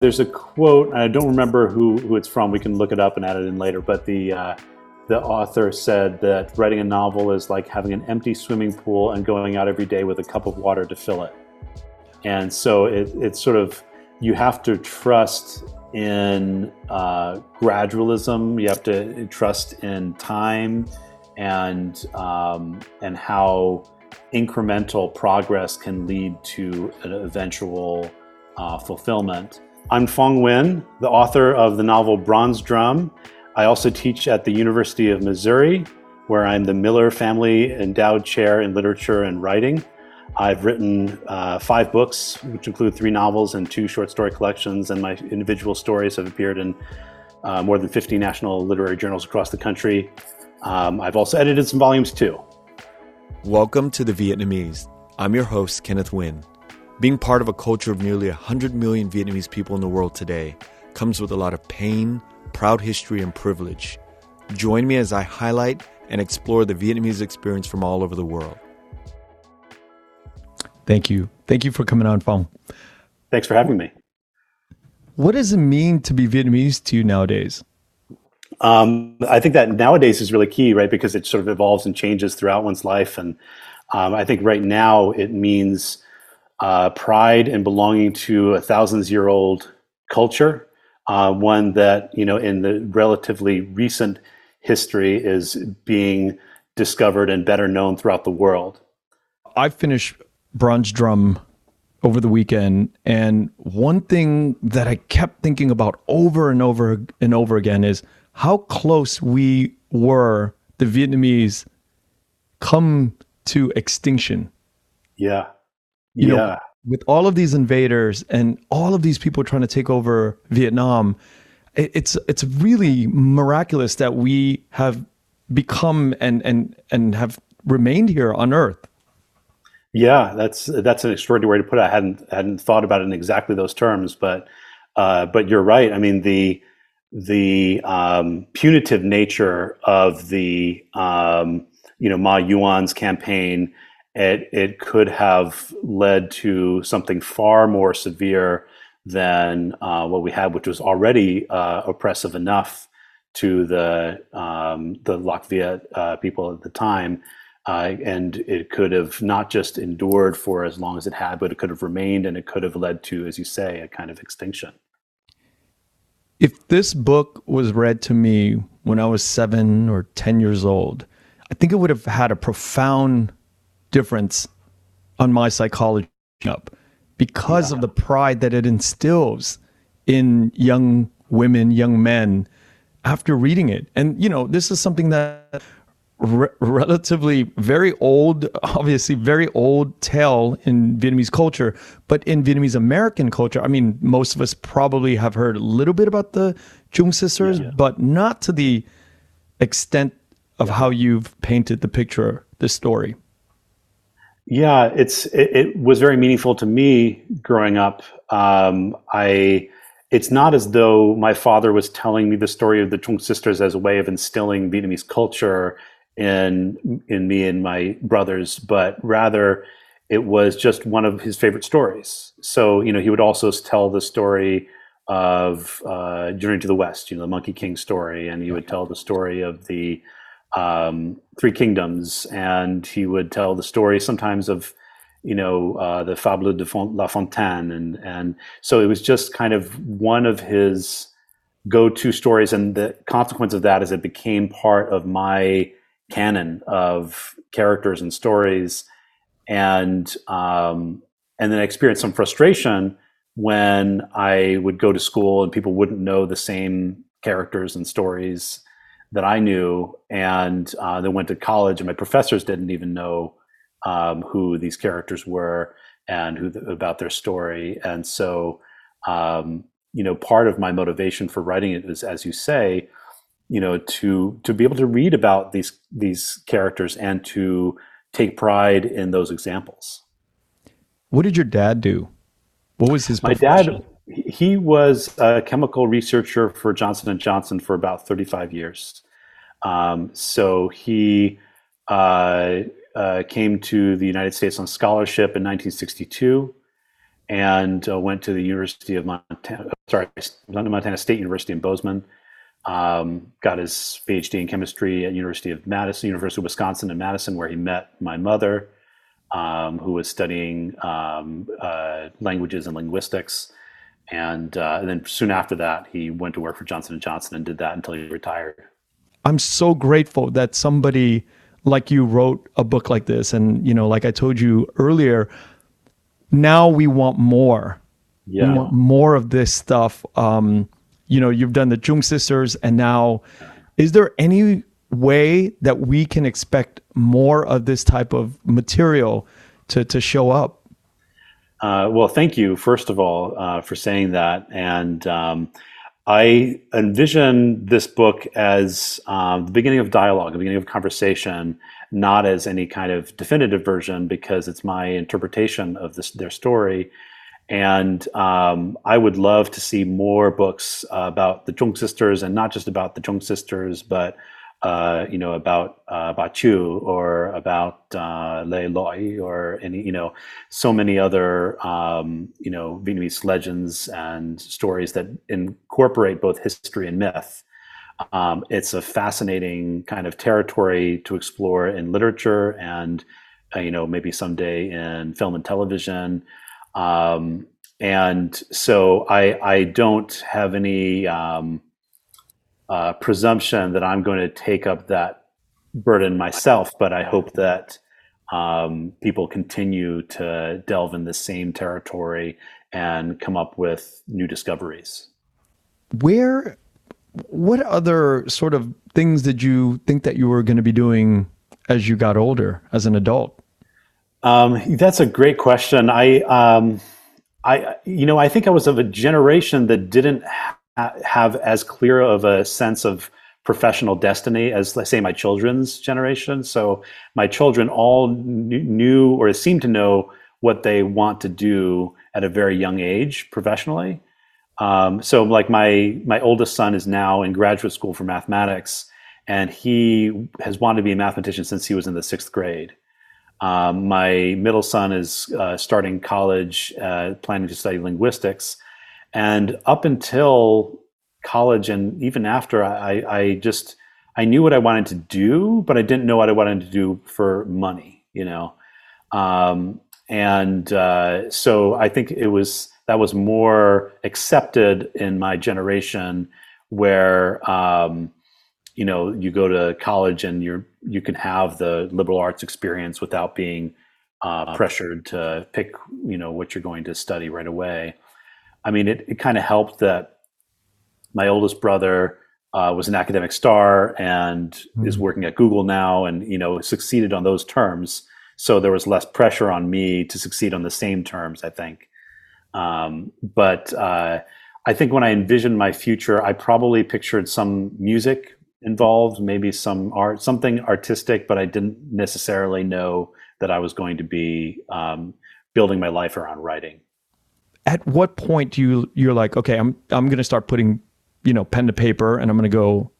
there's a quote. I don't remember who, who it's from. We can look it up and add it in later. But the uh, the author said that writing a novel is like having an empty swimming pool and going out every day with a cup of water to fill it. And so it, it's sort of you have to trust in uh, gradualism. You have to trust in time and um, and how incremental progress can lead to an eventual uh, fulfillment. I'm Phong Nguyen, the author of the novel Bronze Drum. I also teach at the University of Missouri, where I'm the Miller Family Endowed Chair in Literature and Writing. I've written uh, five books, which include three novels and two short story collections, and my individual stories have appeared in uh, more than 50 national literary journals across the country. Um, I've also edited some volumes too. Welcome to The Vietnamese. I'm your host, Kenneth Nguyen. Being part of a culture of nearly 100 million Vietnamese people in the world today comes with a lot of pain, proud history, and privilege. Join me as I highlight and explore the Vietnamese experience from all over the world. Thank you. Thank you for coming on, Phong. Thanks for having me. What does it mean to be Vietnamese to you nowadays? Um, I think that nowadays is really key, right? Because it sort of evolves and changes throughout one's life. And um, I think right now it means uh, pride and belonging to a thousands year old culture, uh, one that, you know, in the relatively recent history is being discovered and better known throughout the world. I finished Bronze Drum over the weekend, and one thing that I kept thinking about over and over and over again is how close we were, the Vietnamese, come to extinction. Yeah. You yeah. know, with all of these invaders and all of these people trying to take over Vietnam, it's it's really miraculous that we have become and and and have remained here on Earth. Yeah, that's that's an extraordinary way to put it. I hadn't hadn't thought about it in exactly those terms, but uh, but you're right. I mean the the um, punitive nature of the um, you know Ma Yuan's campaign, it it could have led to something far more severe than uh, what we had, which was already uh, oppressive enough to the um, the Lac Viet uh, people at the time. Uh, and it could have not just endured for as long as it had, but it could have remained and it could have led to, as you say, a kind of extinction. If this book was read to me when I was seven or 10 years old, I think it would have had a profound difference on my psychology up because yeah. of the pride that it instills in young women, young men after reading it. And, you know, this is something that re- relatively very old, obviously very old tale in Vietnamese culture, but in Vietnamese American culture, I mean, most of us probably have heard a little bit about the Trung sisters, yeah, yeah. but not to the extent of how you've painted the picture, the story. Yeah, it's it, it, was very meaningful to me growing up. Um, I it's not as though my father was telling me the story of the Trung sisters as a way of instilling Vietnamese culture in in me and my brothers, but rather it was just one of his favorite stories. So you know, he would also tell the story of uh, Journey to the West, you know, the Monkey King story, and he would tell the story of the um, Three Kingdoms, and he would tell the story sometimes of you know uh, the Fable de La Fontaine, and and so it was just kind of one of his go-to stories, and the consequence of that is it became part of my canon of characters and stories, and um, and then I experienced some frustration when I would go to school and people wouldn't know the same characters and stories that I knew, and uh, then went to college and my professors didn't even know um, who these characters were and who about their story, and so. Um, you know, part of my motivation for writing it is, as you say, you know to to be able to read about these these characters and to take pride in those examples what did your dad do what was his my profession? dad he was a chemical researcher for johnson & johnson for about 35 years um, so he uh, uh, came to the united states on scholarship in 1962 and uh, went to the university of montana sorry, Montana State University in Bozeman. Um, got his PhD in chemistry at University of Madison, University of Wisconsin in Madison, where he met my mother, um, who was studying um, uh, languages and linguistics. And, uh, and then soon after that, he went to work for Johnson and Johnson and did that until he retired. I'm so grateful that somebody like you wrote a book like this. And you know, like I told you earlier, now we want more. Yeah. We want more of this stuff. Um, you know, you've done the Trung sisters, and now, is there any way that we can expect more of this type of material to to show up? Uh, well, thank you first of all uh, for saying that, and um, I envision this book as um, the beginning of dialogue, the beginning of conversation, not as any kind of definitive version, because it's my interpretation of this their story. And um, I would love to see more books about the Trung sisters, and not just about the Trung sisters, but uh, you know about uh, or about uh, Le Loi or any you know so many other um, you know Vietnamese legends and stories that incorporate both history and myth. Um, it's a fascinating kind of territory to explore in literature and uh, you know maybe someday in film and television. Um, and so I, I don't have any um, uh, presumption that I'm going to take up that burden myself, but I hope that um, people continue to delve in the same territory and come up with new discoveries. Where, what other sort of things did you think that you were going to be doing as you got older, as an adult? Um, that's a great question. I, um, I, you know, I think I was of a generation that didn't have as clear of a sense of professional destiny as, let's say, my children's generation. So my children all knew or seemed to know what they want to do at a very young age professionally. Um, so, like my my oldest son is now in graduate school for mathematics, and he has wanted to be a mathematician since he was in the sixth grade. Um, my middle son is uh, starting college, uh, planning to study linguistics. And up until college and even after, I, I just, I knew what I wanted to do, but I didn't know what I wanted to do for money, you know? Um, and uh, so I think it was, that was more accepted in my generation where, um, you know you go to college and you're you can have the liberal arts experience without being uh, pressured to pick you know what you're going to study right away i mean it, it kind of helped that my oldest brother uh, was an academic star and mm-hmm. is working at google now and you know succeeded on those terms so there was less pressure on me to succeed on the same terms i think um, but uh, i think when i envisioned my future i probably pictured some music involved, maybe some art, something artistic, but I didn't necessarily know that I was going to be um, building my life around writing. At what point do you you're like, okay, I'm I'm going to start putting, you know, pen to paper, and I'm going to go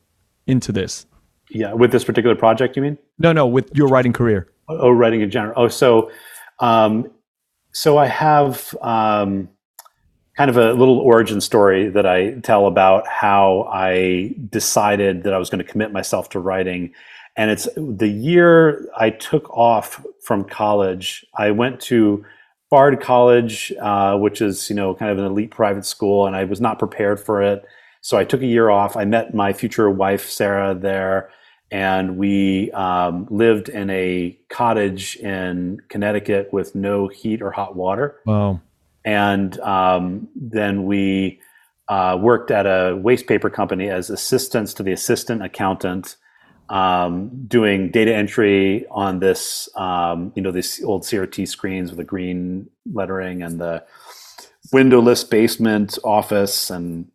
into this. Yeah, with this particular project, you mean? No, no, with your writing career. Oh, oh writing in general. Oh, so, um, so I have. Um, kind of a little origin story that I tell about how I decided that I was going to commit myself to writing. And it's the year I took off from college. I went to Bard College, uh, which is you know kind of an elite private school, and I was not prepared for it. So I took a year off. I met my future wife Sarah there, and we um, lived in a cottage in Connecticut with no heat or hot water. Wow and um, then we uh, worked at a waste paper company as assistants to the assistant accountant, um, doing data entry on this, um, you know, these old CRT screens with the green lettering and the windowless basement office, and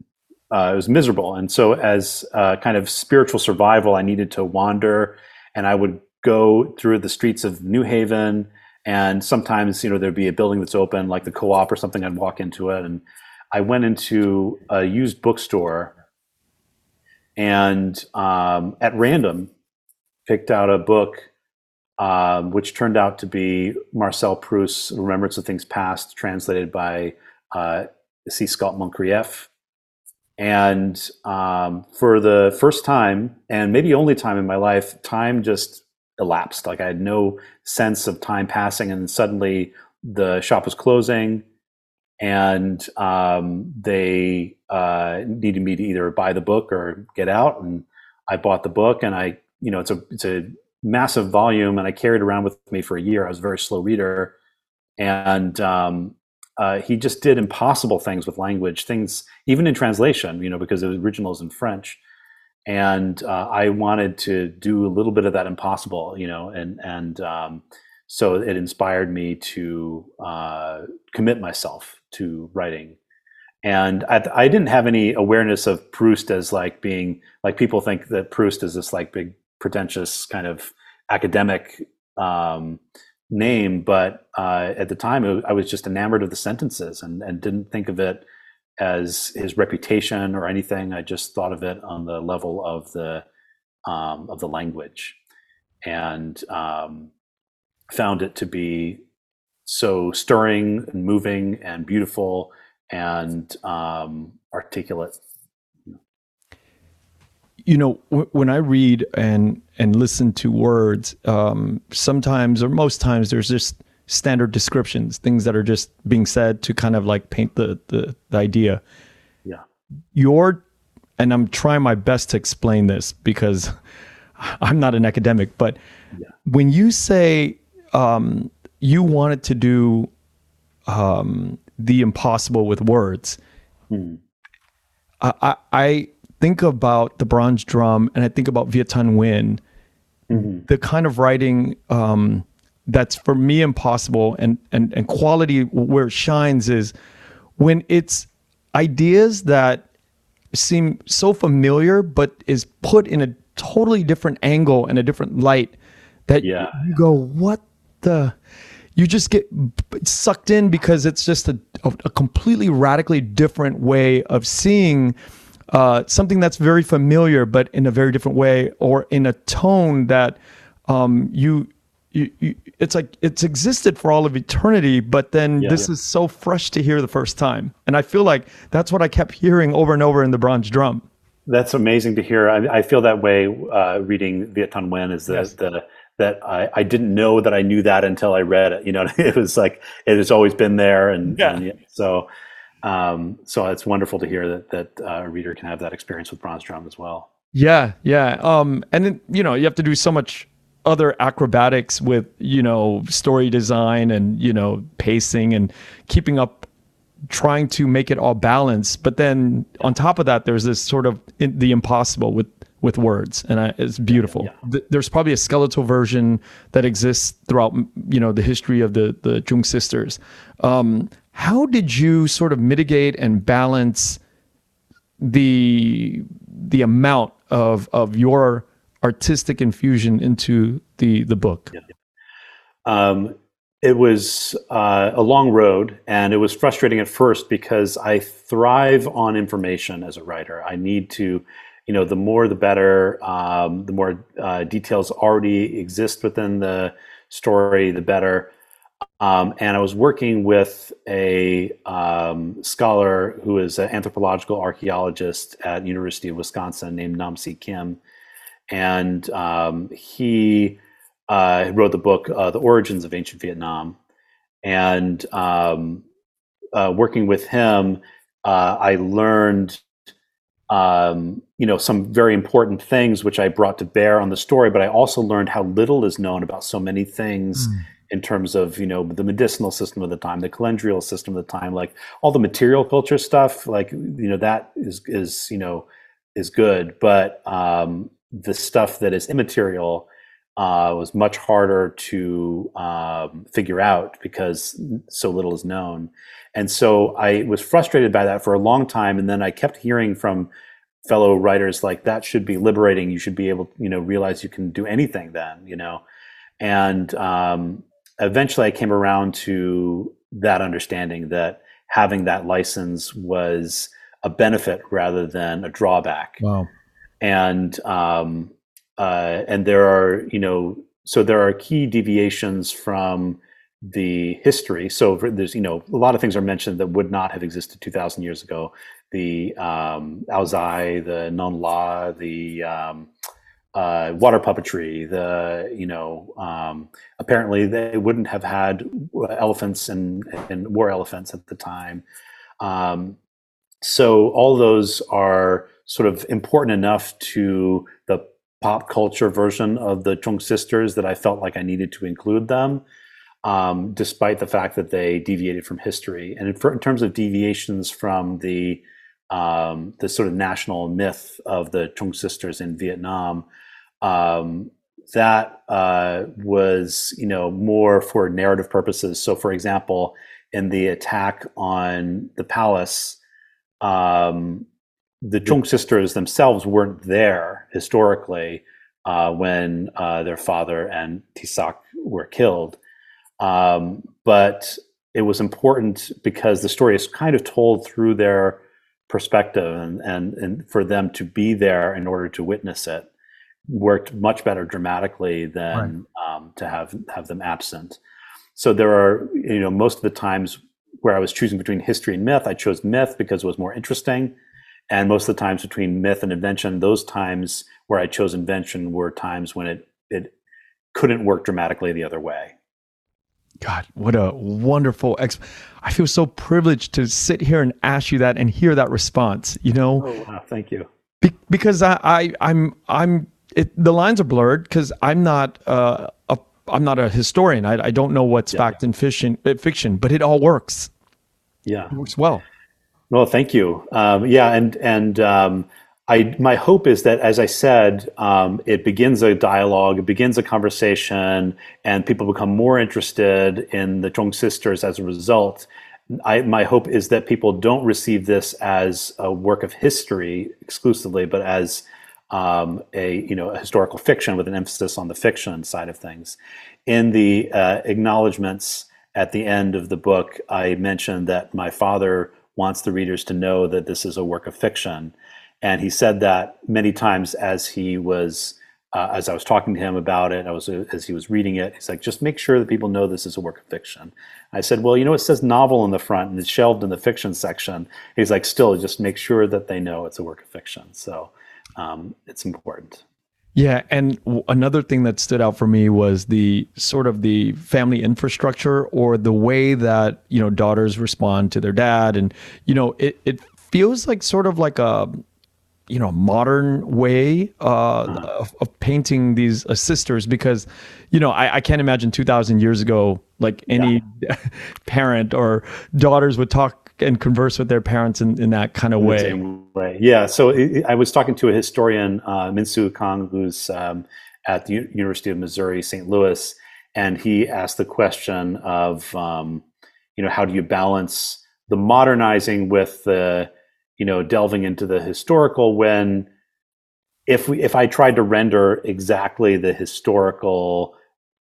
uh, it was miserable. And so, as kind of spiritual survival, I needed to wander, and I would go through the streets of New Haven and sometimes, you know, there'd be a building that's open, like the co-op or something. I'd walk into it, and I went into a used bookstore, and um, at random picked out a book, um, which turned out to be Marcel Proust's *Remembrance of Things Past*, translated by uh, C. Scott Moncrieff. And um, for the first time, and maybe only time in my life, time just elapsed. Like I had no sense of time passing, and suddenly the shop was closing, and um, they uh, needed me to either buy the book or get out. And I bought the book, and I, you know, it's a it's a massive volume, and I carried around with me for a year. I was a very slow reader, and um, uh, he just did impossible things with language, things even in translation, you know, because the original is in French. And uh, I wanted to do a little bit of that impossible, you know, and and um, so it inspired me to uh, commit myself to writing. And I, I, didn't have any awareness of Proust as like being like people think that Proust is this like big pretentious kind of academic um, name, but uh, at the time was, I was just enamored of the sentences and, and didn't think of it as his reputation or anything. I just thought of it on the level of the um, of the language, and um, found it to be so stirring and moving and beautiful and um, articulate. You know when i read and and listen to words um, sometimes or most times there's just standard descriptions things that are just being said to kind of like paint the the, the idea. Yeah. Your and i'm trying my best to explain this because i'm not an academic but yeah. when you say um, you wanted to do um, the impossible with words mm. I, I think about the bronze drum and I think about Viet Thanh Nguyen, mm-hmm. the kind of writing um, that's for me impossible and, and, and quality where it shines is when it's ideas that seem so familiar but is put in a totally different angle and a different light that yeah. you go, what the? You just get sucked in because it's just a, a completely radically different way of seeing uh, something that's very familiar, but in a very different way, or in a tone that um, you, you, you, it's like it's existed for all of eternity, but then yeah, this yeah. is so fresh to hear the first time. And I feel like that's what I kept hearing over and over in the bronze drum. That's amazing to hear. I, I feel that way uh, reading Viet Thanh Nguyen is the, yes. the that I, I didn't know that I knew that until I read it. You know, it was like it has always been there, and, yeah. and so um, so it's wonderful to hear that that uh, a reader can have that experience with Bronze Drum as well. Yeah, yeah. Um, and then, you know, you have to do so much other acrobatics with you know story design and you know pacing and keeping up trying to make it all balanced but then on top of that there's this sort of in, the impossible with with words and I, it's beautiful yeah. there's probably a skeletal version that exists throughout you know the history of the the Trung sisters um, how did you sort of mitigate and balance the the amount of of your artistic infusion into the the book? Yeah. Um, it was uh, a long road, and it was frustrating at first because I thrive on information as a writer. I need to, you know, the more the better. Um, the more uh, details already exist within the story, the better. Um, and I was working with a um, scholar who is an anthropological archaeologist at University of Wisconsin named Nam C. Kim, and um, he uh, wrote the book uh, "The Origins of Ancient Vietnam." And um, uh, working with him, uh, I learned, um, you know, some very important things which I brought to bear on the story. But I also learned how little is known about so many things. Mm in terms of you know the medicinal system of the time, the calendrial system of the time, like all the material culture stuff. Like you know that is is you know is good, but um, the stuff that is immaterial uh, was much harder to um, figure out because so little is known. And so I was frustrated by that for a long time, and then I kept hearing from fellow writers like that should be liberating. You should be able, to, you know, realize you can do anything then, you know. And um, eventually I came around to that understanding that having that license was a benefit rather than a drawback. Wow. And um, uh, and there are you know so there are key deviations from the history. So there's you know a lot of things are mentioned that would not have existed 2,000 years ago. the um, ao dai, the Non La, the um, uh, water puppetry. The you know um, apparently they wouldn't have had elephants and, and war elephants at the time. Um, so all those are sort of important enough to the pop culture version of the Trung sisters that I felt like I needed to include them, um, despite the fact that they deviated from history. And in, in terms of deviations from the um, the sort of national myth of the Trung sisters in Vietnam, um, that uh, was you know more for narrative purposes. So, for example, in the attack on the palace. Um, the Trung sisters themselves weren't there historically uh, when uh, their father and Thi Sach were killed. Um, but it was important because the story is kind of told through their perspective and, and, and for them to be there in order to witness it worked much better dramatically than right. um, to have have them absent. So there are, you know, most of the times where I was choosing between history and myth, I chose myth because it was more interesting and most of the times between myth and invention, those times where I chose invention were times when it it couldn't work dramatically the other way. God, what a wonderful ex. I feel so privileged to sit here and ask you that and hear that response. You know, oh, wow, thank you. Be- because I, I I'm I'm it, the lines are blurred because I'm not uh, a I'm not a historian. I, I don't know what's yeah, fact and fiction, fiction, but it all works. Yeah, it works well. Well, thank you. Um, yeah, and and um, I my hope is that, as I said, um, it begins a dialogue, it begins a conversation, and people become more interested in the Trung sisters as a result. I, my hope is that people don't receive this as a work of history exclusively, but as um, a you know a historical fiction with an emphasis on the fiction side of things. In the uh, acknowledgments at the end of the book, I mentioned that my father wants the readers to know that this is a work of fiction. And he said that many times as he was, uh, as I was talking to him about it, I was as he was reading it. He's like, just make sure that people know this is a work of fiction. I said, well, you know, it says novel in the front and it's shelved in the fiction section. He's like, still, just make sure that they know it's a work of fiction. So um, it's important. Yeah, and w- another thing that stood out for me was the sort of the family infrastructure or the way that you know daughters respond to their dad, and you know it it feels like sort of like a you know modern way uh, uh-huh. of, of, painting these uh, sisters because you know I, I can't imagine 2000 years ago like any yeah. parent or daughters would talk and converse with their parents in, in that kind of way. Way. Yeah. So it, I was talking to a historian, uh, Minsoo Kang, who's um, at the U- University of Missouri, St. Louis, and he asked the question of, um, you know, how do you balance the modernizing with the, you know, delving into the historical when if we if I tried to render exactly the historical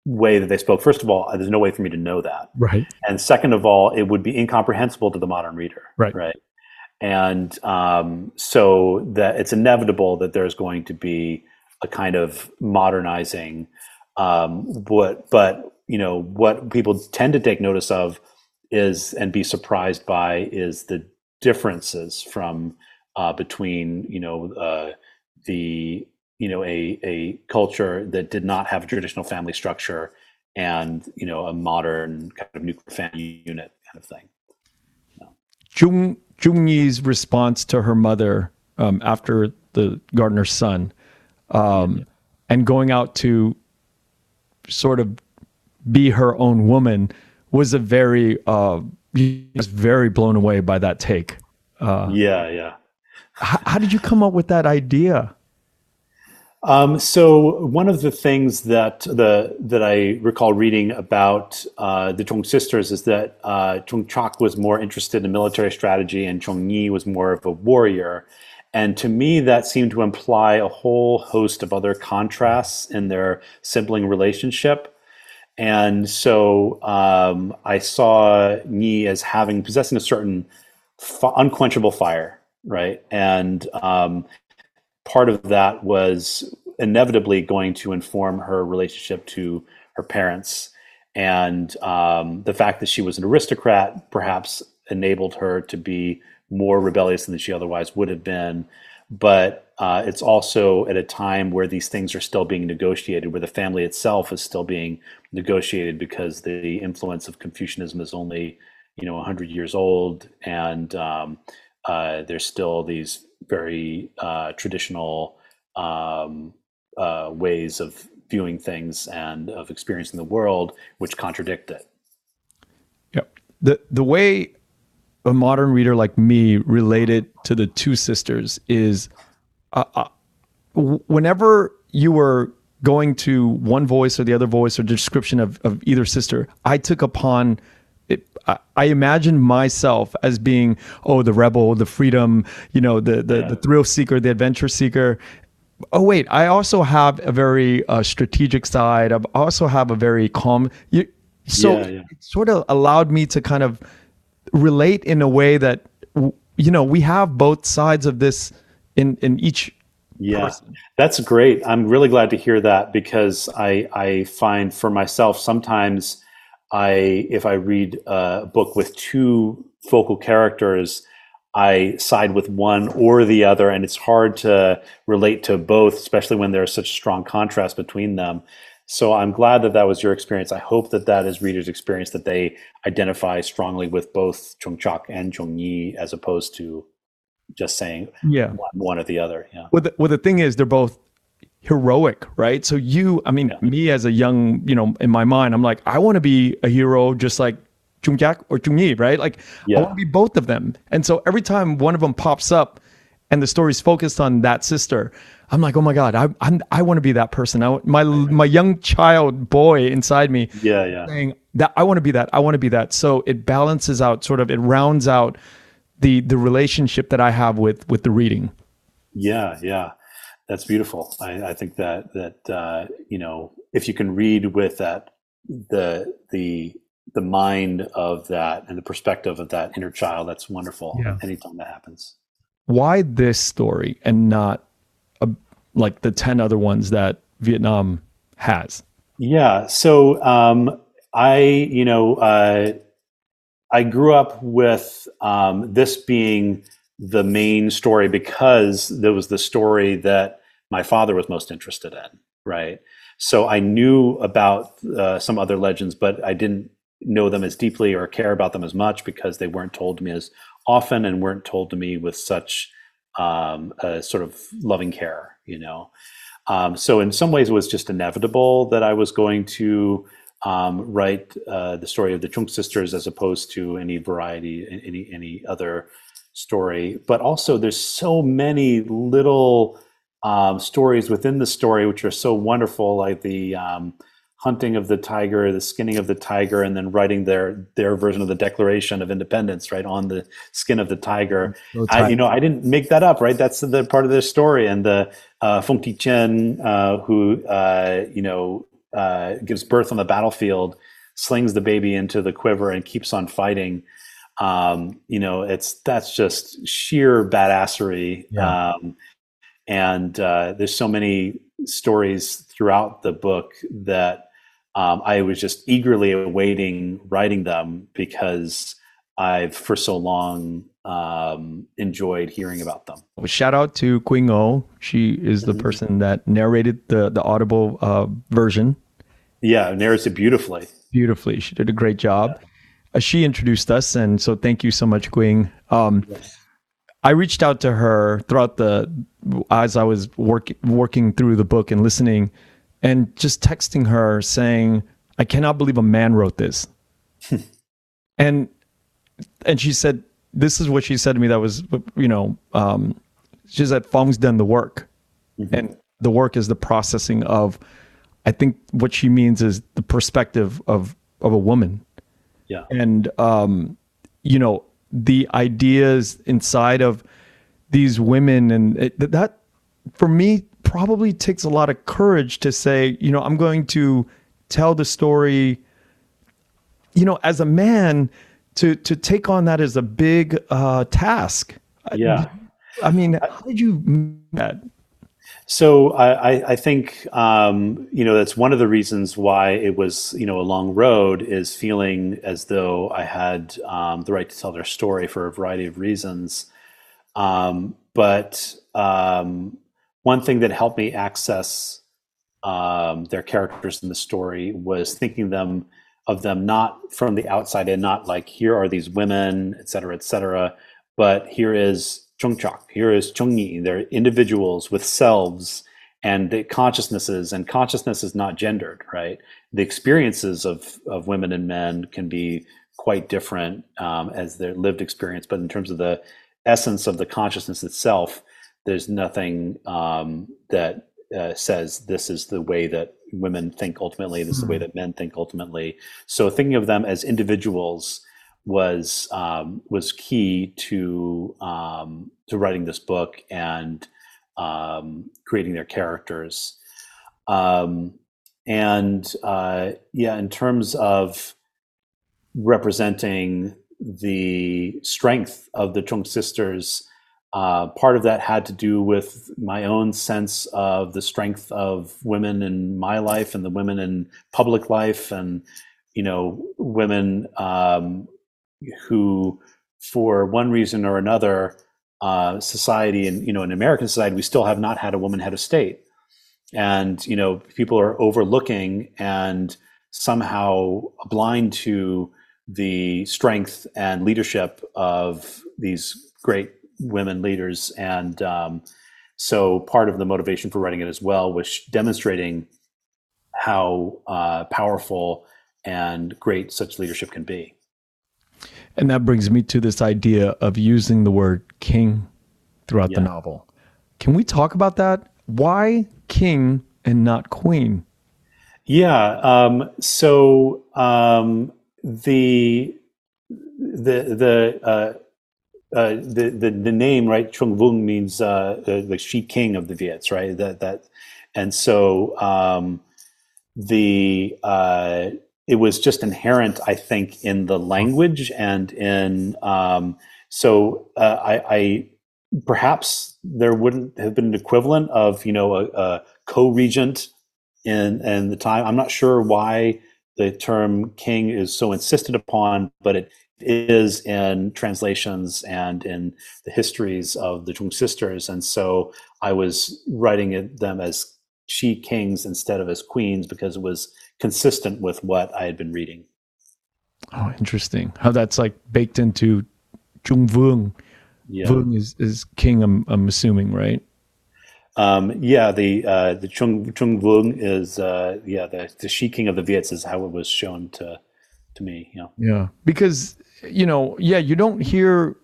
way that they spoke. First of all, there's no way for me to know that. Right. And second of all, it would be incomprehensible to the modern reader. Right. Right. And um, so that it's inevitable that there's going to be a kind of modernizing. Um, what, but you know, what people tend to take notice of is and be surprised by is the differences from uh, between you know uh, the you know a a culture that did not have a traditional family structure and you know a modern kind of nuclear family unit kind of thing. Jung Jung Yi's response to her mother um, after the gardener's son, um, yeah. and going out to sort of be her own woman was a very uh, was very blown away by that take. Uh, yeah, yeah. How, how did you come up with that idea? Um, so one of the things that the that I recall reading about uh, the Trung sisters is that uh, Trung Trac was more interested in military strategy and Trung Nhi was more of a warrior. And to me, that seemed to imply a whole host of other contrasts in their sibling relationship. And so um, I saw Yi as having possessing a certain unquenchable fire, right? And um, part of that was inevitably going to inform her relationship to her parents. And um, the fact that she was an aristocrat perhaps enabled her to be more rebellious than she otherwise would have been. But uh, it's also at a time where these things are still being negotiated, where the family itself is still being negotiated because the influence of Confucianism is only, you know, 100 years old, and um, uh, there's still these very uh, traditional um, uh, ways of viewing things and of experiencing the world, which contradict it. Yep. The the way a modern reader like me related to the two sisters is uh, uh, whenever you were going to one voice or the other voice or description of, of either sister, I took upon it, I, I imagined myself as being, oh, the rebel, the freedom, you know, the the, yeah. the thrill seeker, the adventure seeker. Oh wait, I also have a very uh, strategic side. I also have a very calm. You, so yeah, yeah. it sort of allowed me to kind of relate in a way that you know we have both sides of this in in each yeah. person. that's great. I'm really glad to hear that because i i find for myself sometimes i if i read a book with two focal characters i side with one or the other and it's hard to relate to both especially when there's such strong contrast between them so I'm glad that that was your experience. I hope that that is readers' experience that they identify strongly with both Trung Trac and Trung Nhi as opposed to just saying yeah one, one or the other. Yeah. Well, the, well, the thing is, they're both heroic, right? So you, I mean, yeah. me as a young, you know, in my mind, I'm like, I want to be a hero just like Trung Trac or Trung Nhi, right? Like, yeah. I want to be both of them. And so every time one of them pops up and the story's focused on that sister, I'm like, oh my god, I I'm, i want to be that person. I, my my young child boy inside me, yeah, yeah, saying that I want to be that. I want to be that. So it balances out, sort of, it rounds out the the relationship that I have with with the reading. Yeah, yeah, that's beautiful. I, I think that that uh, you know, if you can read with that the the the mind of that and the perspective of that inner child, that's wonderful. Yeah. Anytime that happens. Why this story and not like the 10 other ones that Vietnam has? Yeah. So um, I, you know, uh, I grew up with um, this being the main story because there was the story that my father was most interested in, right? So I knew about uh, some other legends, but I didn't know them as deeply or care about them as much because they weren't told to me as often and weren't told to me with such um, a sort of loving care, you know. Um, so in some ways, it was just inevitable that I was going to um, write uh, the story of the Trung sisters as opposed to any variety, any any other story. But also, there's so many little um, stories within the story which are so wonderful, like the um, hunting of the tiger, the skinning of the tiger, and then writing their their version of the Declaration of Independence right on the skin of the tiger. No I, you know, I didn't make that up, right? That's the part of their story. And the uh, Phung Thi Chinh, uh, who uh, you know uh, gives birth on the battlefield, slings the baby into the quiver and keeps on fighting. Um, you know, it's that's just sheer badassery. Yeah. Um, and uh, there's so many stories throughout the book that um, I was just eagerly awaiting writing them because I've for so long um, enjoyed hearing about them. Well, shout out to Queen O. She is the mm-hmm. person that narrated the the Audible uh, version. Yeah, narrates it beautifully. Beautifully, she did a great job. Yeah. Uh, she introduced us, and so thank you so much, Queen. Um, yes. I reached out to her throughout the as I was working working through the book and listening and just texting her saying, I cannot believe a man wrote this. and and she said, this is what she said to me that was, you know, um, she said, Phong's done the work. Mm-hmm. And the work is the processing of, I think what she means is the perspective of, of a woman. Yeah. And, um, you know, the ideas inside of these women and it, that for me probably takes a lot of courage to say, you know, I'm going to tell the story. You know, as a man, to to take on that as a big uh, task. Yeah. I mean, how did you that? So I, I think um, you know that's one of the reasons why it was you know a long road is feeling as though I had um, the right to tell their story for a variety of reasons. Um, but um, one thing that helped me access um, their characters in the story was thinking them of them not from the outside and not like here are these women, et cetera, et cetera, but here is Trung Trac, here is Trung Nhi. They're individuals with selves and the consciousnesses, and consciousness is not gendered, right? The experiences of, of women and men can be quite different um, as their lived experience, but in terms of the essence of the consciousness itself, there's nothing um, that uh, says this is the way that women think ultimately, this is the way hmm. that men think ultimately. So thinking of them as individuals was um, was key to um, to writing this book and um, creating their characters. Um, and uh, yeah, in terms of representing the strength of the Trung sisters, uh, part of that had to do with my own sense of the strength of women in my life and the women in public life, and you know, women um, who, for one reason or another, uh, society and you know, in American society, we still have not had a woman head of state, and you know, people are overlooking and somehow blind to the strength and leadership of these great women leaders. And um, so part of the motivation for writing it as well was demonstrating how uh, powerful and great such leadership can be. And that brings me to this idea of using the word king throughout yeah. the novel. Can we talk about that? Why king and not queen? Yeah. Um, so um, the the the uh, uh, the, the the name right Trung Vuong means uh, the, the she king of the Viets right? That that and so um, the uh, it was just inherent I think in the language and in um, so uh, I, I, perhaps there wouldn't have been an equivalent of you know a, a co-regent in in the time. I'm not sure why the term king is so insisted upon but it is in translations and in the histories of the Trung sisters. And so I was writing them as she kings instead of as queens because it was consistent with what I had been reading. Oh, interesting. How that's like baked into Trung Vuong. Yeah. Vung is, is king, I'm, I'm assuming, right? Um, yeah, the uh, the Chung Chung Vung is uh, yeah the the she king of the Viets is how it was shown to to me. Yeah, yeah, because you know, yeah, you don't hear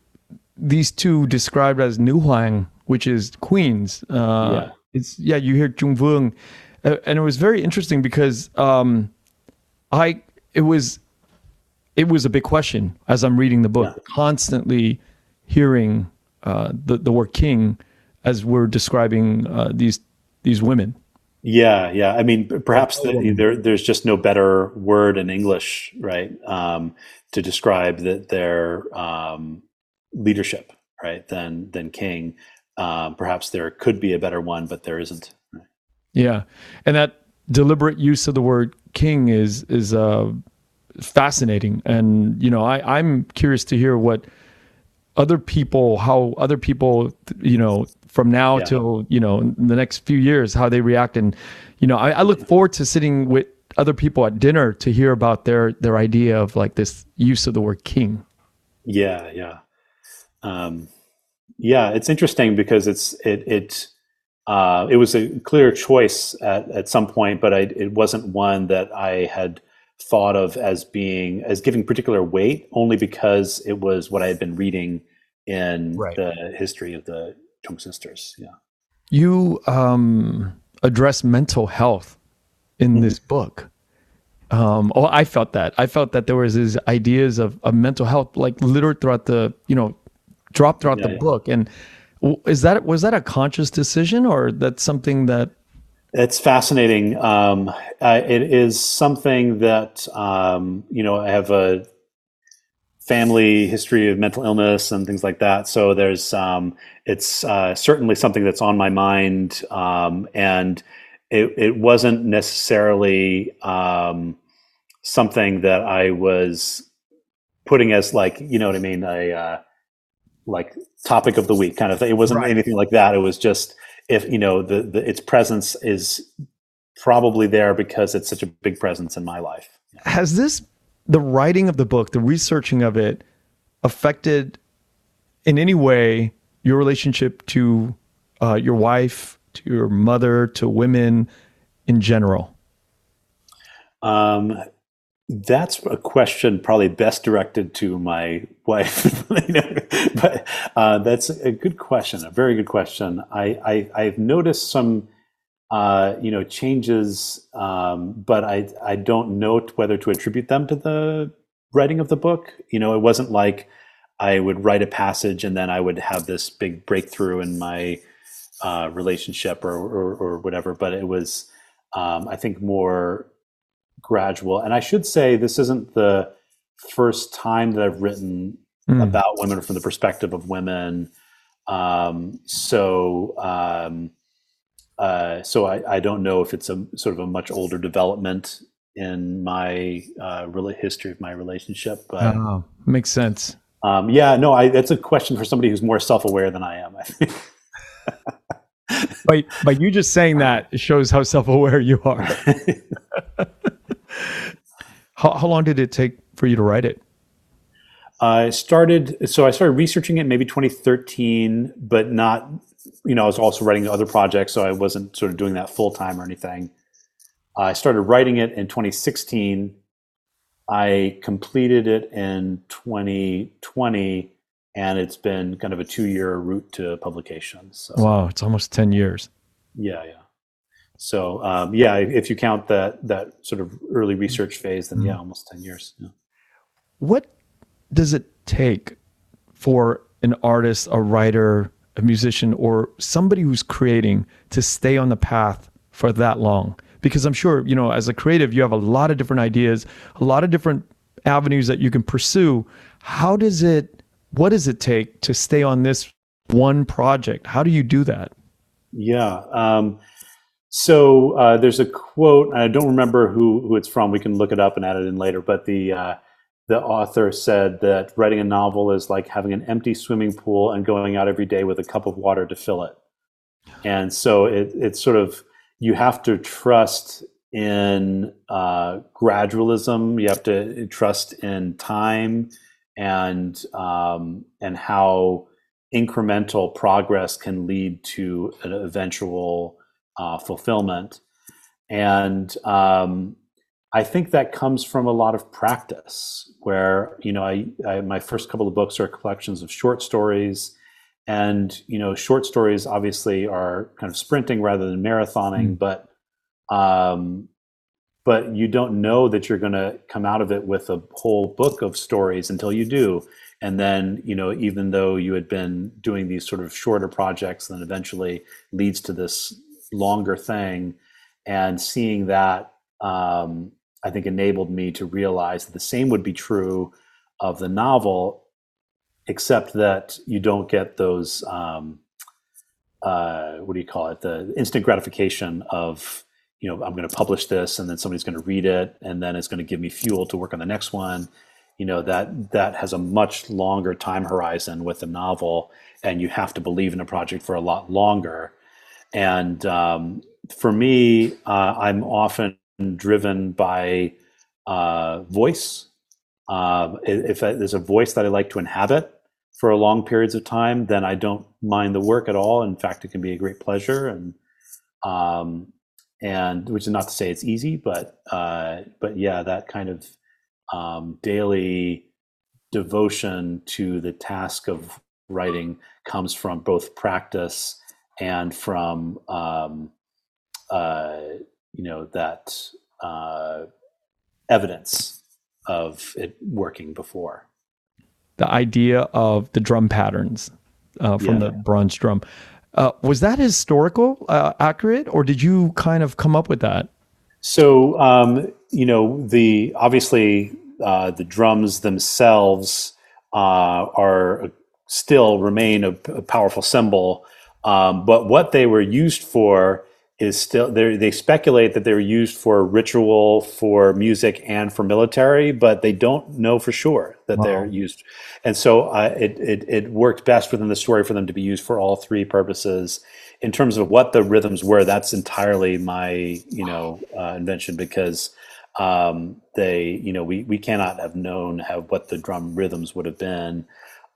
these two described as Nu Huang, which is queens. Uh, yeah. It's yeah, you hear Trung Vuong, uh, and it was very interesting because um, I it was it was a big question as I'm reading the book, yeah. constantly hearing uh, the the word king as we're describing uh, these these women. Yeah, yeah. I mean, perhaps the, there, there's just no better word in English, right? Um, to describe that their um, leadership, right, than than King. Um, perhaps there could be a better one, but there isn't. Right? Yeah, and that deliberate use of the word king is is uh, fascinating, and you know, I, I'm curious to hear what other people, how other people, you know, from now yeah. till you know the next few years, how they react, and you know, I, I look forward to sitting with other people at dinner to hear about their their idea of like this use of the word king. Yeah, yeah, um, yeah. It's interesting because it's it it uh, it was a clear choice at at some point, but I, it wasn't one that I had thought of as being as giving particular weight only because it was what I had been reading in right. the history of the Sisters. Yeah. You um, address mental health in mm-hmm. this book. Um, oh, I felt that. I felt that there was these ideas of, of mental health, like littered throughout the, you know, dropped throughout yeah, the yeah. book. And is that was that a conscious decision, or that's something that? It's fascinating. Um, uh, it is something that um, you know I have a family history of mental illness and things like that. So there's um, it's uh, certainly something that's on my mind, um, and it, it wasn't necessarily um, something that I was putting as like you know what I mean a uh, like topic of the week kind of thing. It wasn't right. anything like that. It was just if you know the, the its presence is probably there because it's such a big presence in my life. Has this the writing of the book, the researching of it, affected in any way your relationship to uh, your wife, to your mother, to women in general? Um, that's a question probably best directed to my wife, but uh, that's a good question, a very good question. I, I have noticed some uh, you know changes, um, but I I don't know whether to attribute them to the writing of the book. You know, it wasn't like I would write a passage and then I would have this big breakthrough in my uh, relationship or, or, or whatever. But it was, um, I think, more gradual. And I should say this isn't the first time that I've written mm. about women from the perspective of women. Um, so um, uh, so I, I, don't know if it's a sort of a much older development in my uh, really history of my relationship. But oh, makes sense. Um, yeah, no, I, that's a question for somebody who's more self-aware than I am. I think. but by you just saying that shows how self-aware you are. how, how long did it take for you to write it? I started, so I started researching it maybe 2013, but not you know, I was also writing other projects, so I wasn't sort of doing that full time or anything. I started writing it in 2016. I completed it in 2020, and it's been kind of a two year route to publication. So, wow, it's almost 10 years. Yeah, yeah. So, um, yeah, if you count that that sort of early research phase, then mm-hmm. yeah, almost 10 years. Yeah. What does it take for an artist, a writer, a musician or somebody who's creating to stay on the path for that long. Because i'm sure you know as a creative you have a lot of different ideas a lot of different avenues that you can pursue. How does it what does it take to stay on this one project? How do you do that? Yeah um, so uh, there's a quote i don't remember who, who it's from. We can look it up and add it in later but the uh, the author said that writing a novel is like having an empty swimming pool and going out every day with a cup of water to fill it. And so it, it's sort of, you have to trust in uh, gradualism, you have to trust in time and, um, and how incremental progress can lead to an eventual uh, fulfillment. And um, I think that comes from a lot of practice where, you know, I, I, my first couple of books are collections of short stories. And, you know, short stories obviously are kind of sprinting rather than marathoning, mm. but, um, but you don't know that you're going to come out of it with a whole book of stories until you do. And then, you know, even though you had been doing these sort of shorter projects, then eventually leads to this longer thing and seeing that um, I think enabled me to realize that the same would be true of the novel, except that you don't get those um, uh, what do you call it? The instant gratification of you know I'm going to publish this and then somebody's going to read it and then it's going to give me fuel to work on the next one. You know that that has a much longer time horizon with a novel, and you have to believe in a project for a lot longer. And um, for me, uh, I'm often driven by uh, voice. Uh, if there's a voice that I like to inhabit for long periods of time, then I don't mind the work at all. In fact, it can be a great pleasure, and um, and which is not to say it's easy, but uh, but yeah, that kind of um, daily devotion to the task of writing comes from both practice and from um, uh, you know that uh, evidence of it working before. The idea of the drum patterns uh, from yeah. the bronze drum uh, was that historical uh, accurate, or did you kind of come up with that? So um, you know the obviously uh, the drums themselves uh, are still remain a, a powerful symbol. Um, but what they were used for is still they speculate that they were used for ritual, for music, and for military, but they don't know for sure that wow. they're used. And so uh, it, it it worked best within the story for them to be used for all three purposes. In terms of what the rhythms were, that's entirely my you know uh, invention because um, they you know we we cannot have known how what the drum rhythms would have been.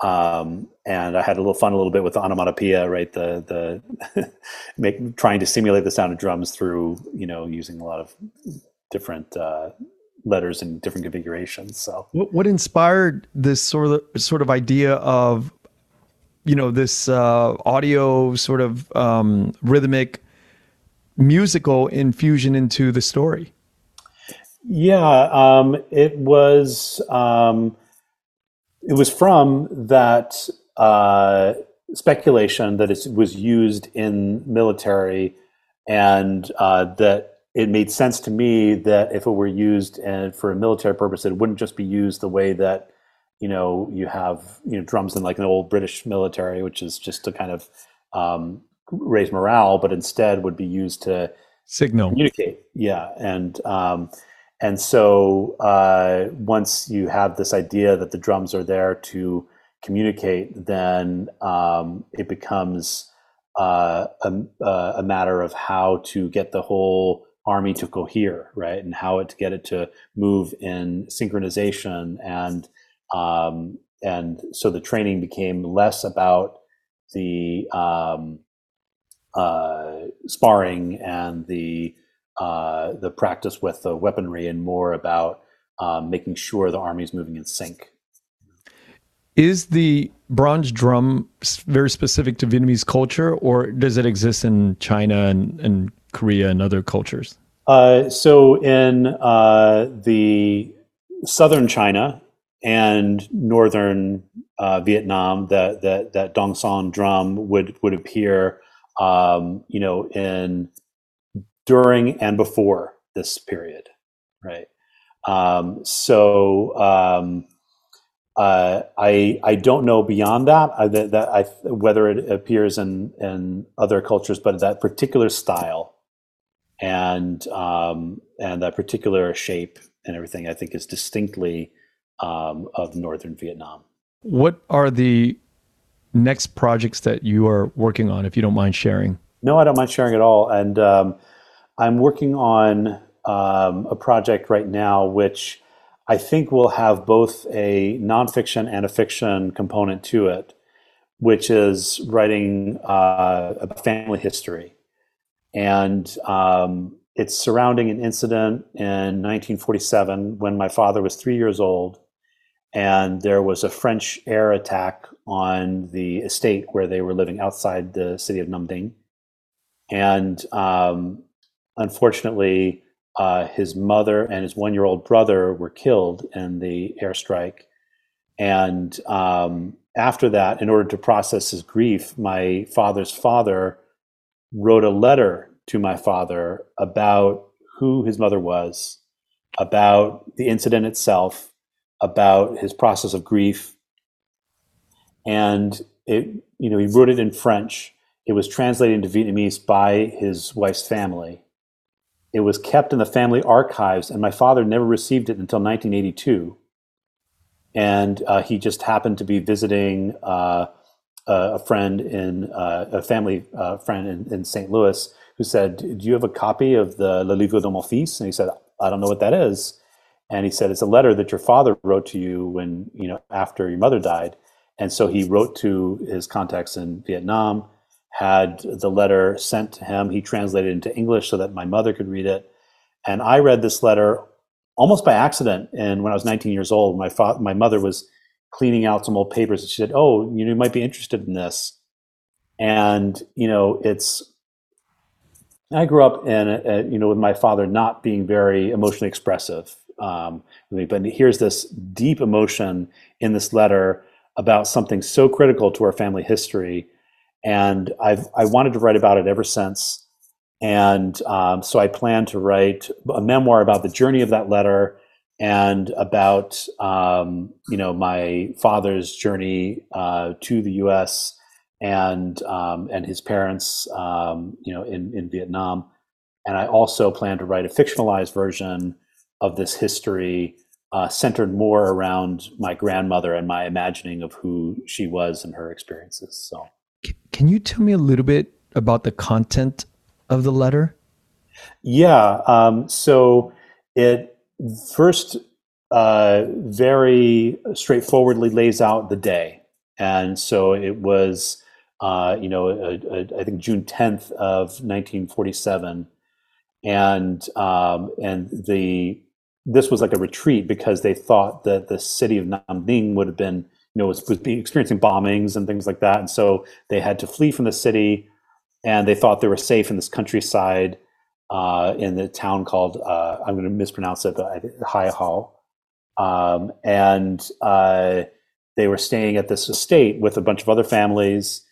Um, and I had a little fun a little bit with the onomatopoeia, right? The the make, trying to simulate the sound of drums through you know using a lot of different uh, letters and different configurations. So what, what inspired this sort of sort of idea of you know this uh, audio sort of um, rhythmic musical infusion into the story? Yeah, um, it was. Um, it was from that uh, speculation that it was used in military, and uh, that it made sense to me that if it were used and for a military purpose, it wouldn't just be used the way that you know you have you know drums in like an old British military, which is just to kind of um, raise morale, but instead would be used to signal communicate. Yeah, and um, and so uh, once you have this idea that the drums are there to communicate, then um, it becomes uh, a, uh, a, matter of how to get the whole army to cohere, right, and how it to get it to move in synchronization, and um, and so the training became less about the um, uh, sparring and the uh, the practice with the weaponry and more about um, making sure the army is moving in sync. Is the bronze drum very specific to Vietnamese culture, or does it exist in China and, and Korea and other cultures? Uh, so, in uh, the southern China and northern uh, Vietnam, that that that dong son drum would would appear, um, you know, in during and before this period, right? Um, so um, uh, I I don't know beyond that I, that, that I, whether it appears in in other cultures, but that particular style and um, and that particular shape and everything, I think, is distinctly um, of northern Vietnam. What are the next projects that you are working on, if you don't mind sharing? No, I don't mind sharing at all, and um, I'm working on um, a project right now which I think will have both a nonfiction and a fiction component to it, which is writing uh, a family history. And um, it's surrounding an incident in 1947 when my father was three years old, and there was a French air attack on the estate where they were living outside the city of Nam Dinh. And um, unfortunately, uh, his mother and his one year old brother were killed in the airstrike. And um, after that, in order to process his grief, my father's father wrote a letter to my father about who his mother was, about the incident itself, about his process of grief. And it, you know, he wrote it in French. It was translated into Vietnamese by his wife's family. It was kept in the family archives, and my father never received it until 1982. And uh, he just happened to be visiting uh, a friend in uh, a family uh, friend in, in, St. Louis who said, "Do you have a copy of the Le Livre de mon fils?" And he said, "I don't know what that is." And he said, "It's a letter that your father wrote to you when you know after your mother died." And so he wrote to his contacts in Vietnam had the letter sent to him. He translated it into English so that my mother could read it. And I read this letter almost by accident. And when I was 19 years old, my fa- my mother was cleaning out some old papers, and she said, "Oh, you, might be interested in this." And you know, it's I grew up in a, a, you know with my father not being very emotionally expressive. Um, but here's this deep emotion in this letter about something so critical to our family history and I've I wanted to write about it ever since. And um, so I plan to write a memoir about the journey of that letter, and about um, you know my father's journey uh, to the U.S. and um, and his parents um, you know in in Vietnam, and I also plan to write a fictionalized version of this history uh, centered more around my grandmother and my imagining of who she was and her experiences. So, can you tell me a little bit about the content of the letter? Yeah. Um, so it first uh, very straightforwardly lays out the day, and so it was. Uh, you know, I think June 10th of 1947, and um, and the this was like a retreat because they thought that the city of Nam Dinh would have been, you know, was, was experiencing bombings and things like that. And so they had to flee from the city and they thought they were safe in this countryside uh, in the town called, uh, I'm going to mispronounce it, but Hai Hao. Um, and uh, they were staying at this estate with a bunch of other families.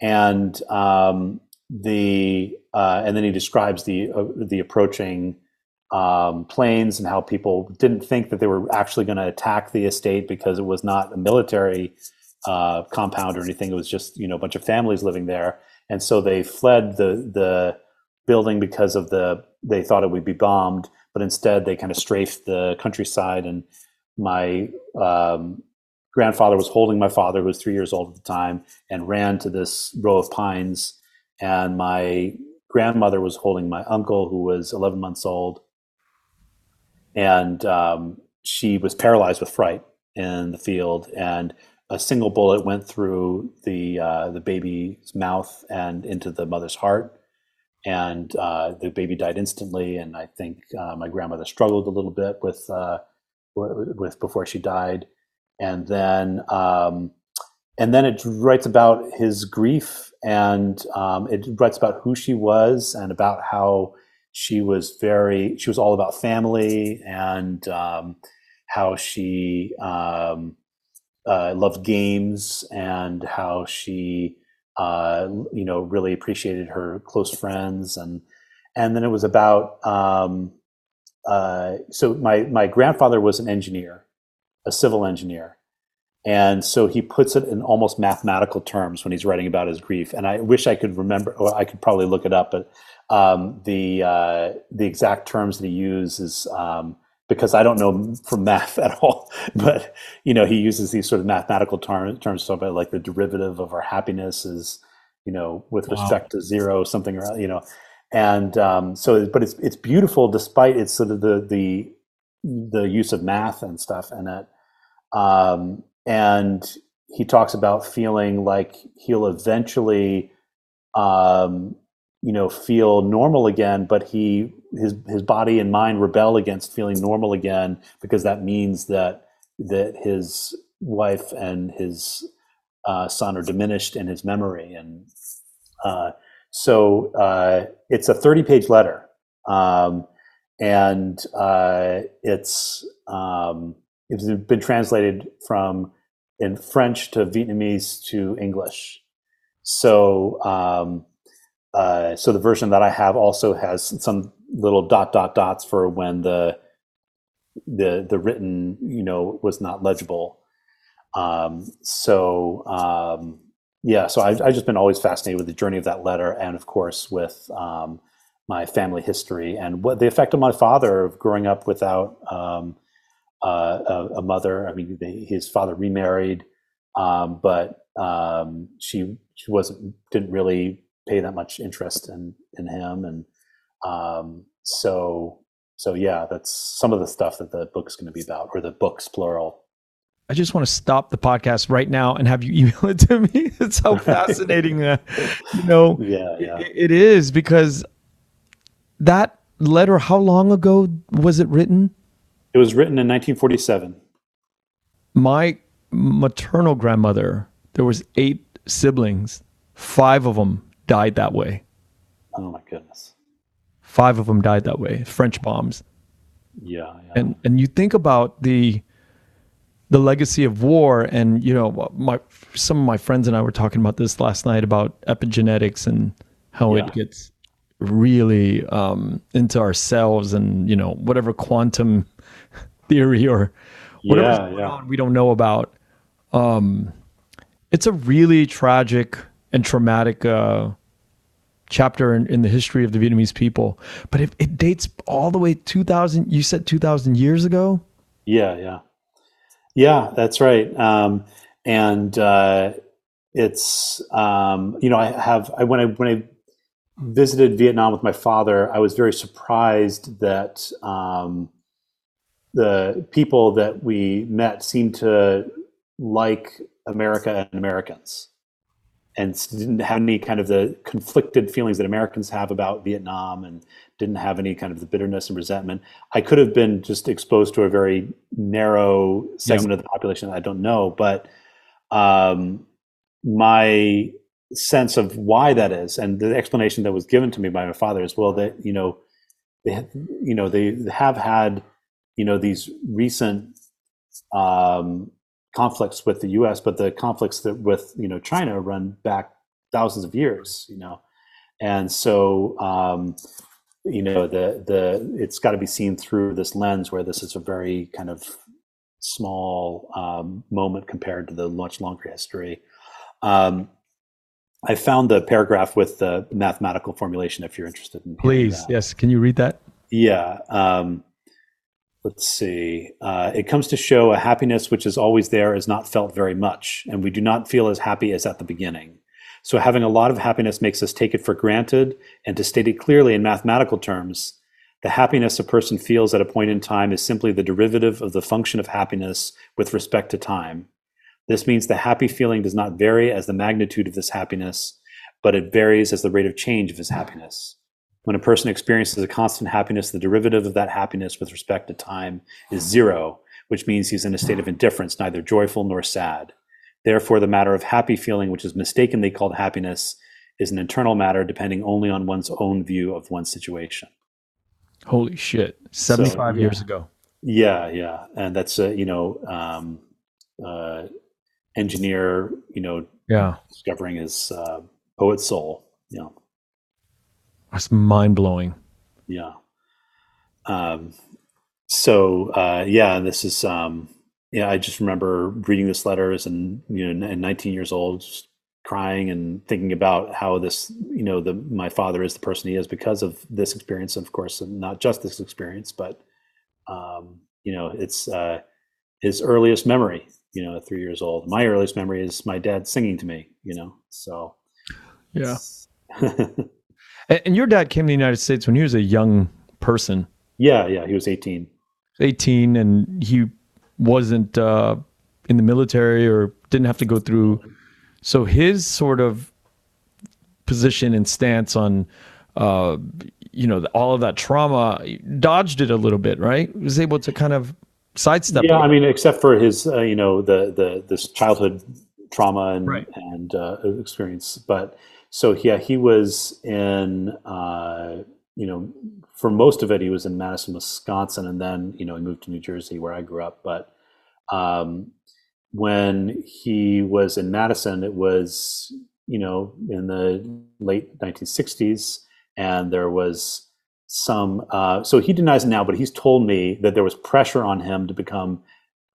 And um, the uh, and then he describes the uh, the approaching um, planes and how people didn't think that they were actually going to attack the estate because it was not a military uh, compound or anything. It was just you know a bunch of families living there, and so they fled the the building because of the they thought it would be bombed, but instead they kind of strafed the countryside. And my um, grandfather was holding my father, who was three years old at the time, and ran to this row of pines. And my grandmother was holding my uncle, who was 11 months old, and um, she was paralyzed with fright in the field, and a single bullet went through the uh, the baby's mouth and into the mother's heart, and uh, the baby died instantly. And I think uh, my grandmother struggled a little bit with uh, with before she died, and then um, and then it writes about his grief, and um, it writes about who she was and about how she was very she was all about family and um, how she um, uh, loved games and how she uh, you know really appreciated her close friends and and then it was about um, uh, so my my grandfather was an engineer a civil engineer and so he puts it in almost mathematical terms when he's writing about his grief and i wish i could remember or i could probably look it up but um, the uh, the exact terms that he uses um, because I don't know from math at all. But you know, he uses these sort of mathematical terms, terms about like the derivative of our happiness is you know with wow. respect to zero something or you know, and um, so but it's it's beautiful despite it's sort of the the the use of math and stuff in it. Um, and he talks about feeling like he'll eventually um, you know feel normal again but he his his body and mind rebel against feeling normal again because that means that that his wife and his uh, son are diminished in his memory. And uh, so uh, it's a 30 page letter. Um, and uh, it's um, it's been translated from in French to Vietnamese to English so um, uh, so the version that I have also has some little dot dot dots for when the the the written you know was not legible. Um, so um, yeah, so I've, I've, just been always fascinated with the journey of that letter, and of course with um, my family history and what the effect of my father of growing up without um, uh, a, a, mother. I mean, they, his father remarried, um, but um, she she wasn't didn't really pay that much interest in in him, and um, so so yeah, that's some of the stuff that the book's going to be about, or the books plural. I just want to stop the podcast right now and have you email it to me. It's how fascinating, uh, you know, yeah, yeah. It, it is because that letter. How long ago was it written? It was written in 1947. My maternal grandmother, there was eight siblings. Five of them died that way. Oh my goodness. Five of them died that way. French bombs. Yeah, yeah. And and you think about the the legacy of war and you know my some of my friends and I were talking about this last night about epigenetics and how yeah. it gets really um, into ourselves and you know whatever quantum theory or whatever yeah, yeah. we don't know about. Um, it's a really tragic and traumatic uh, chapter in, in, the history of the Vietnamese people. But it, it dates all the way 2000. You said 2000 years ago. Yeah, yeah, yeah. That's right. Um, and uh, it's um, you know I have I when I when I visited Vietnam with my father, I was very surprised that um, the people that we met seemed to like America and Americans and didn't have any kind of the conflicted feelings that Americans have about Vietnam and didn't have any kind of the bitterness and resentment. I could have been just exposed to a very narrow segment of the population I don't know, but um, my sense of why that is and the explanation that was given to me by my father is well that you know they you know they have had you know these recent um, conflicts with the U.S., but the conflicts that with you know China run back thousands of years. You know, and so um, you know the the it's got to be seen through this lens where this is a very kind of small um, moment compared to the much longer history. Um, I found the paragraph with the mathematical formulation. If you're interested in, please, yes, can you read that? Yeah. Um, let's see. Uh, it comes to show a happiness which is always there is not felt very much, and we do not feel as happy as at the beginning. So having a lot of happiness makes us take it for granted, and to state it clearly in mathematical terms, the happiness a person feels at a point in time is simply the derivative of the function of happiness with respect to time. This means the happy feeling does not vary as the magnitude of this happiness, but it varies as the rate of change of his happiness. When a person experiences a constant happiness, the derivative of that happiness with respect to time is zero, which means he's in a state of indifference, neither joyful nor sad. Therefore, the matter of happy feeling, which is mistakenly called happiness, is an internal matter depending only on one's own view of one's situation. Holy shit. 75 so, yeah. years ago. Yeah, yeah. And that's, uh, you know, um, uh, engineer, you know, yeah, discovering his uh, poet soul. You know, that's mind blowing. Yeah. Um, so uh, yeah, this is um, yeah. I just remember reading this letter as and you know, and 19 years old, crying and thinking about how this, you know, the my father is the person he is because of this experience, and of course, and not just this experience, but um, you know, it's uh, his earliest memory you know, at three years old. My earliest memory is my dad singing to me, you know, so. Yeah. and your dad came to the United States when he was a young person. Yeah, yeah, he was 18. 18 and he wasn't uh, in the military or didn't have to go through. So his sort of position and stance on uh, you know all of that trauma dodged it a little bit right he was able to kind of sidestep. Yeah, I mean, except for his, uh, you know, the the this childhood trauma and right. and uh, experience. But so yeah, he was in, uh, you know, for most of it, he was in Madison, Wisconsin, and then you know he moved to New Jersey, where I grew up. But um, when he was in Madison, it was you know in the late 1960s, and there was some uh, so he denies it now but he's told me that there was pressure on him to become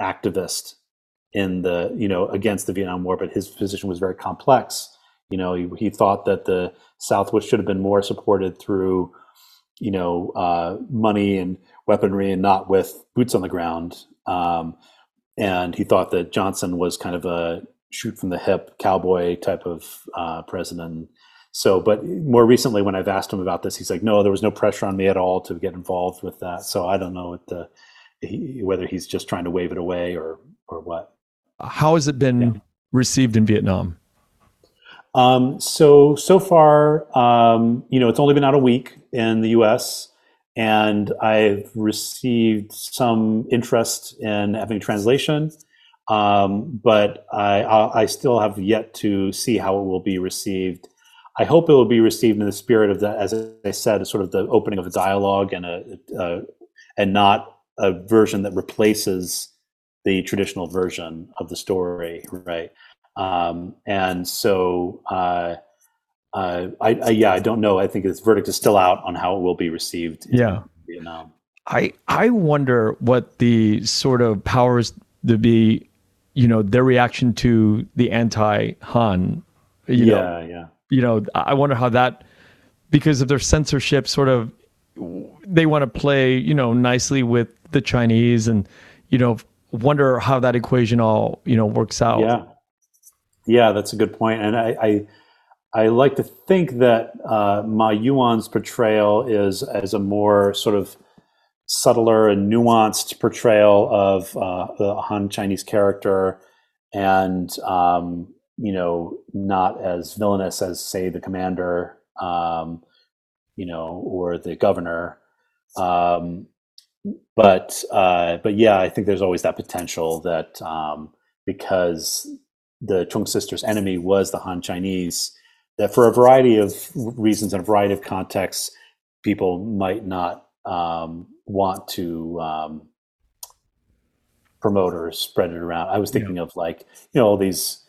activist in the you know against the vietnam war but his position was very complex you know he, he thought that the southwest should have been more supported through you know uh, money and weaponry and not with boots on the ground um, and he thought that johnson was kind of a shoot from the hip cowboy type of uh, president so, but more recently, when I've asked him about this, he's like, "No, there was no pressure on me at all to get involved with that." So I don't know the, he, whether he's just trying to wave it away or or what. How has it been yeah. received in Vietnam? Um, so so far, um, you know, it's only been out a week in the U.S. and I've received some interest in having translation. Um, but I, I still have yet to see how it will be received I hope it will be received in the spirit of that, as I said, sort of the opening of a dialogue and a, uh, and not a version that replaces the traditional version of the story, right? Um, and so, uh, uh, I, I, yeah, I don't know. I think this verdict is still out on how it will be received. yeah. Vietnam. I I wonder what the sort of powers to be, you know, their reaction to the anti-Han. You yeah, know, yeah. You know, I wonder how that because of their censorship, sort of, they want to play, you know, nicely with the Chinese, and you know, wonder how that equation all you know works out. Yeah, yeah, that's a good point, and I. I I like to think that uh, Ma Yuan's portrayal is as a more sort of subtler and nuanced portrayal of uh, the Han Chinese character, and um, you know, not as villainous as say the commander, um, you know, or the governor. Um, but uh, but yeah, I think there's always that potential that um, because the Trung sisters' enemy was the Han Chinese that for a variety of reasons and a variety of contexts, people might not um, want to um, promote or spread it around. I was thinking yeah. of like you know all these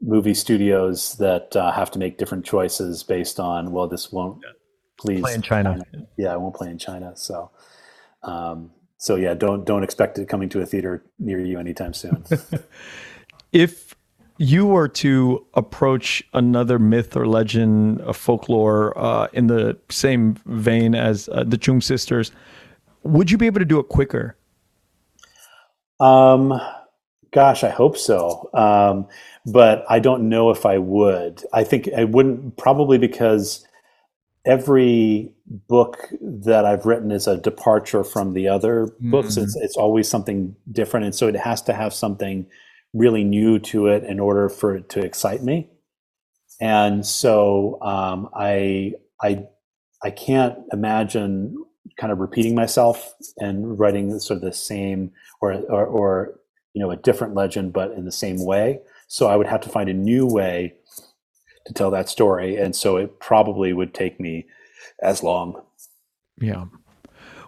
movie studios that uh, have to make different choices based on well this won't yeah. please play in China. China. Yeah, I won't play in China. So. Um, so yeah, don't don't expect it coming to a theater near you anytime soon. if you were to approach another myth or legend, a folklore uh, in the same vein as uh, the Trung sisters, would you be able to do it quicker? Um, gosh, I hope so. Um, but I don't know if I would. I think I wouldn't, probably because every book that I've written is a departure from the other books. Mm-hmm. It's, it's always something different. And so it has to have something really new to it in order for it to excite me. And so um, I I I can't imagine kind of repeating myself and writing sort of the same or, or, or you know a different legend but in the same way. So I would have to find a new way to tell that story, and so it probably would take me as long. Yeah.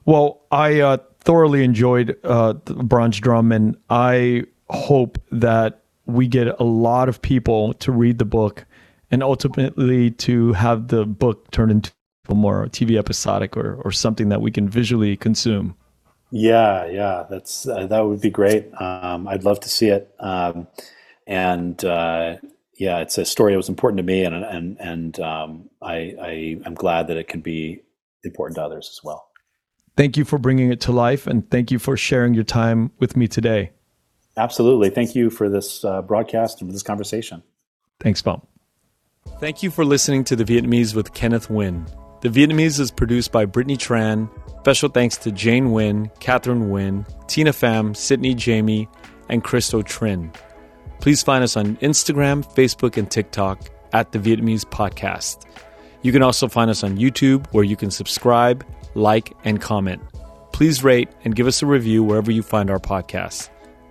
Well, I uh, thoroughly enjoyed uh, Bronze Drum, and I hope that we get a lot of people to read the book and ultimately to have the book turned into a more TV episodic or, or something that we can visually consume. Yeah, yeah, that's uh, that would be great. Um, I'd love to see it. Um, and uh, yeah, it's a story that was important to me, and and and um, I, I I'm glad that it can be important to others as well. Thank you for bringing it to life, and thank you for sharing your time with me today. Absolutely. Thank you for this uh, broadcast and for this conversation. Thanks, Bob. Thank you for listening to The Vietnamese with Kenneth Nguyen. The Vietnamese is produced by Brittany Tran. Special thanks to Jane Nguyen, Catherine Nguyen, Tina Pham, Sydney Jamie, and Christo Trin. Please find us on Instagram, Facebook, and TikTok at The Vietnamese Podcast. You can also find us on YouTube where you can subscribe, like, and comment. Please rate and give us a review wherever you find our podcast.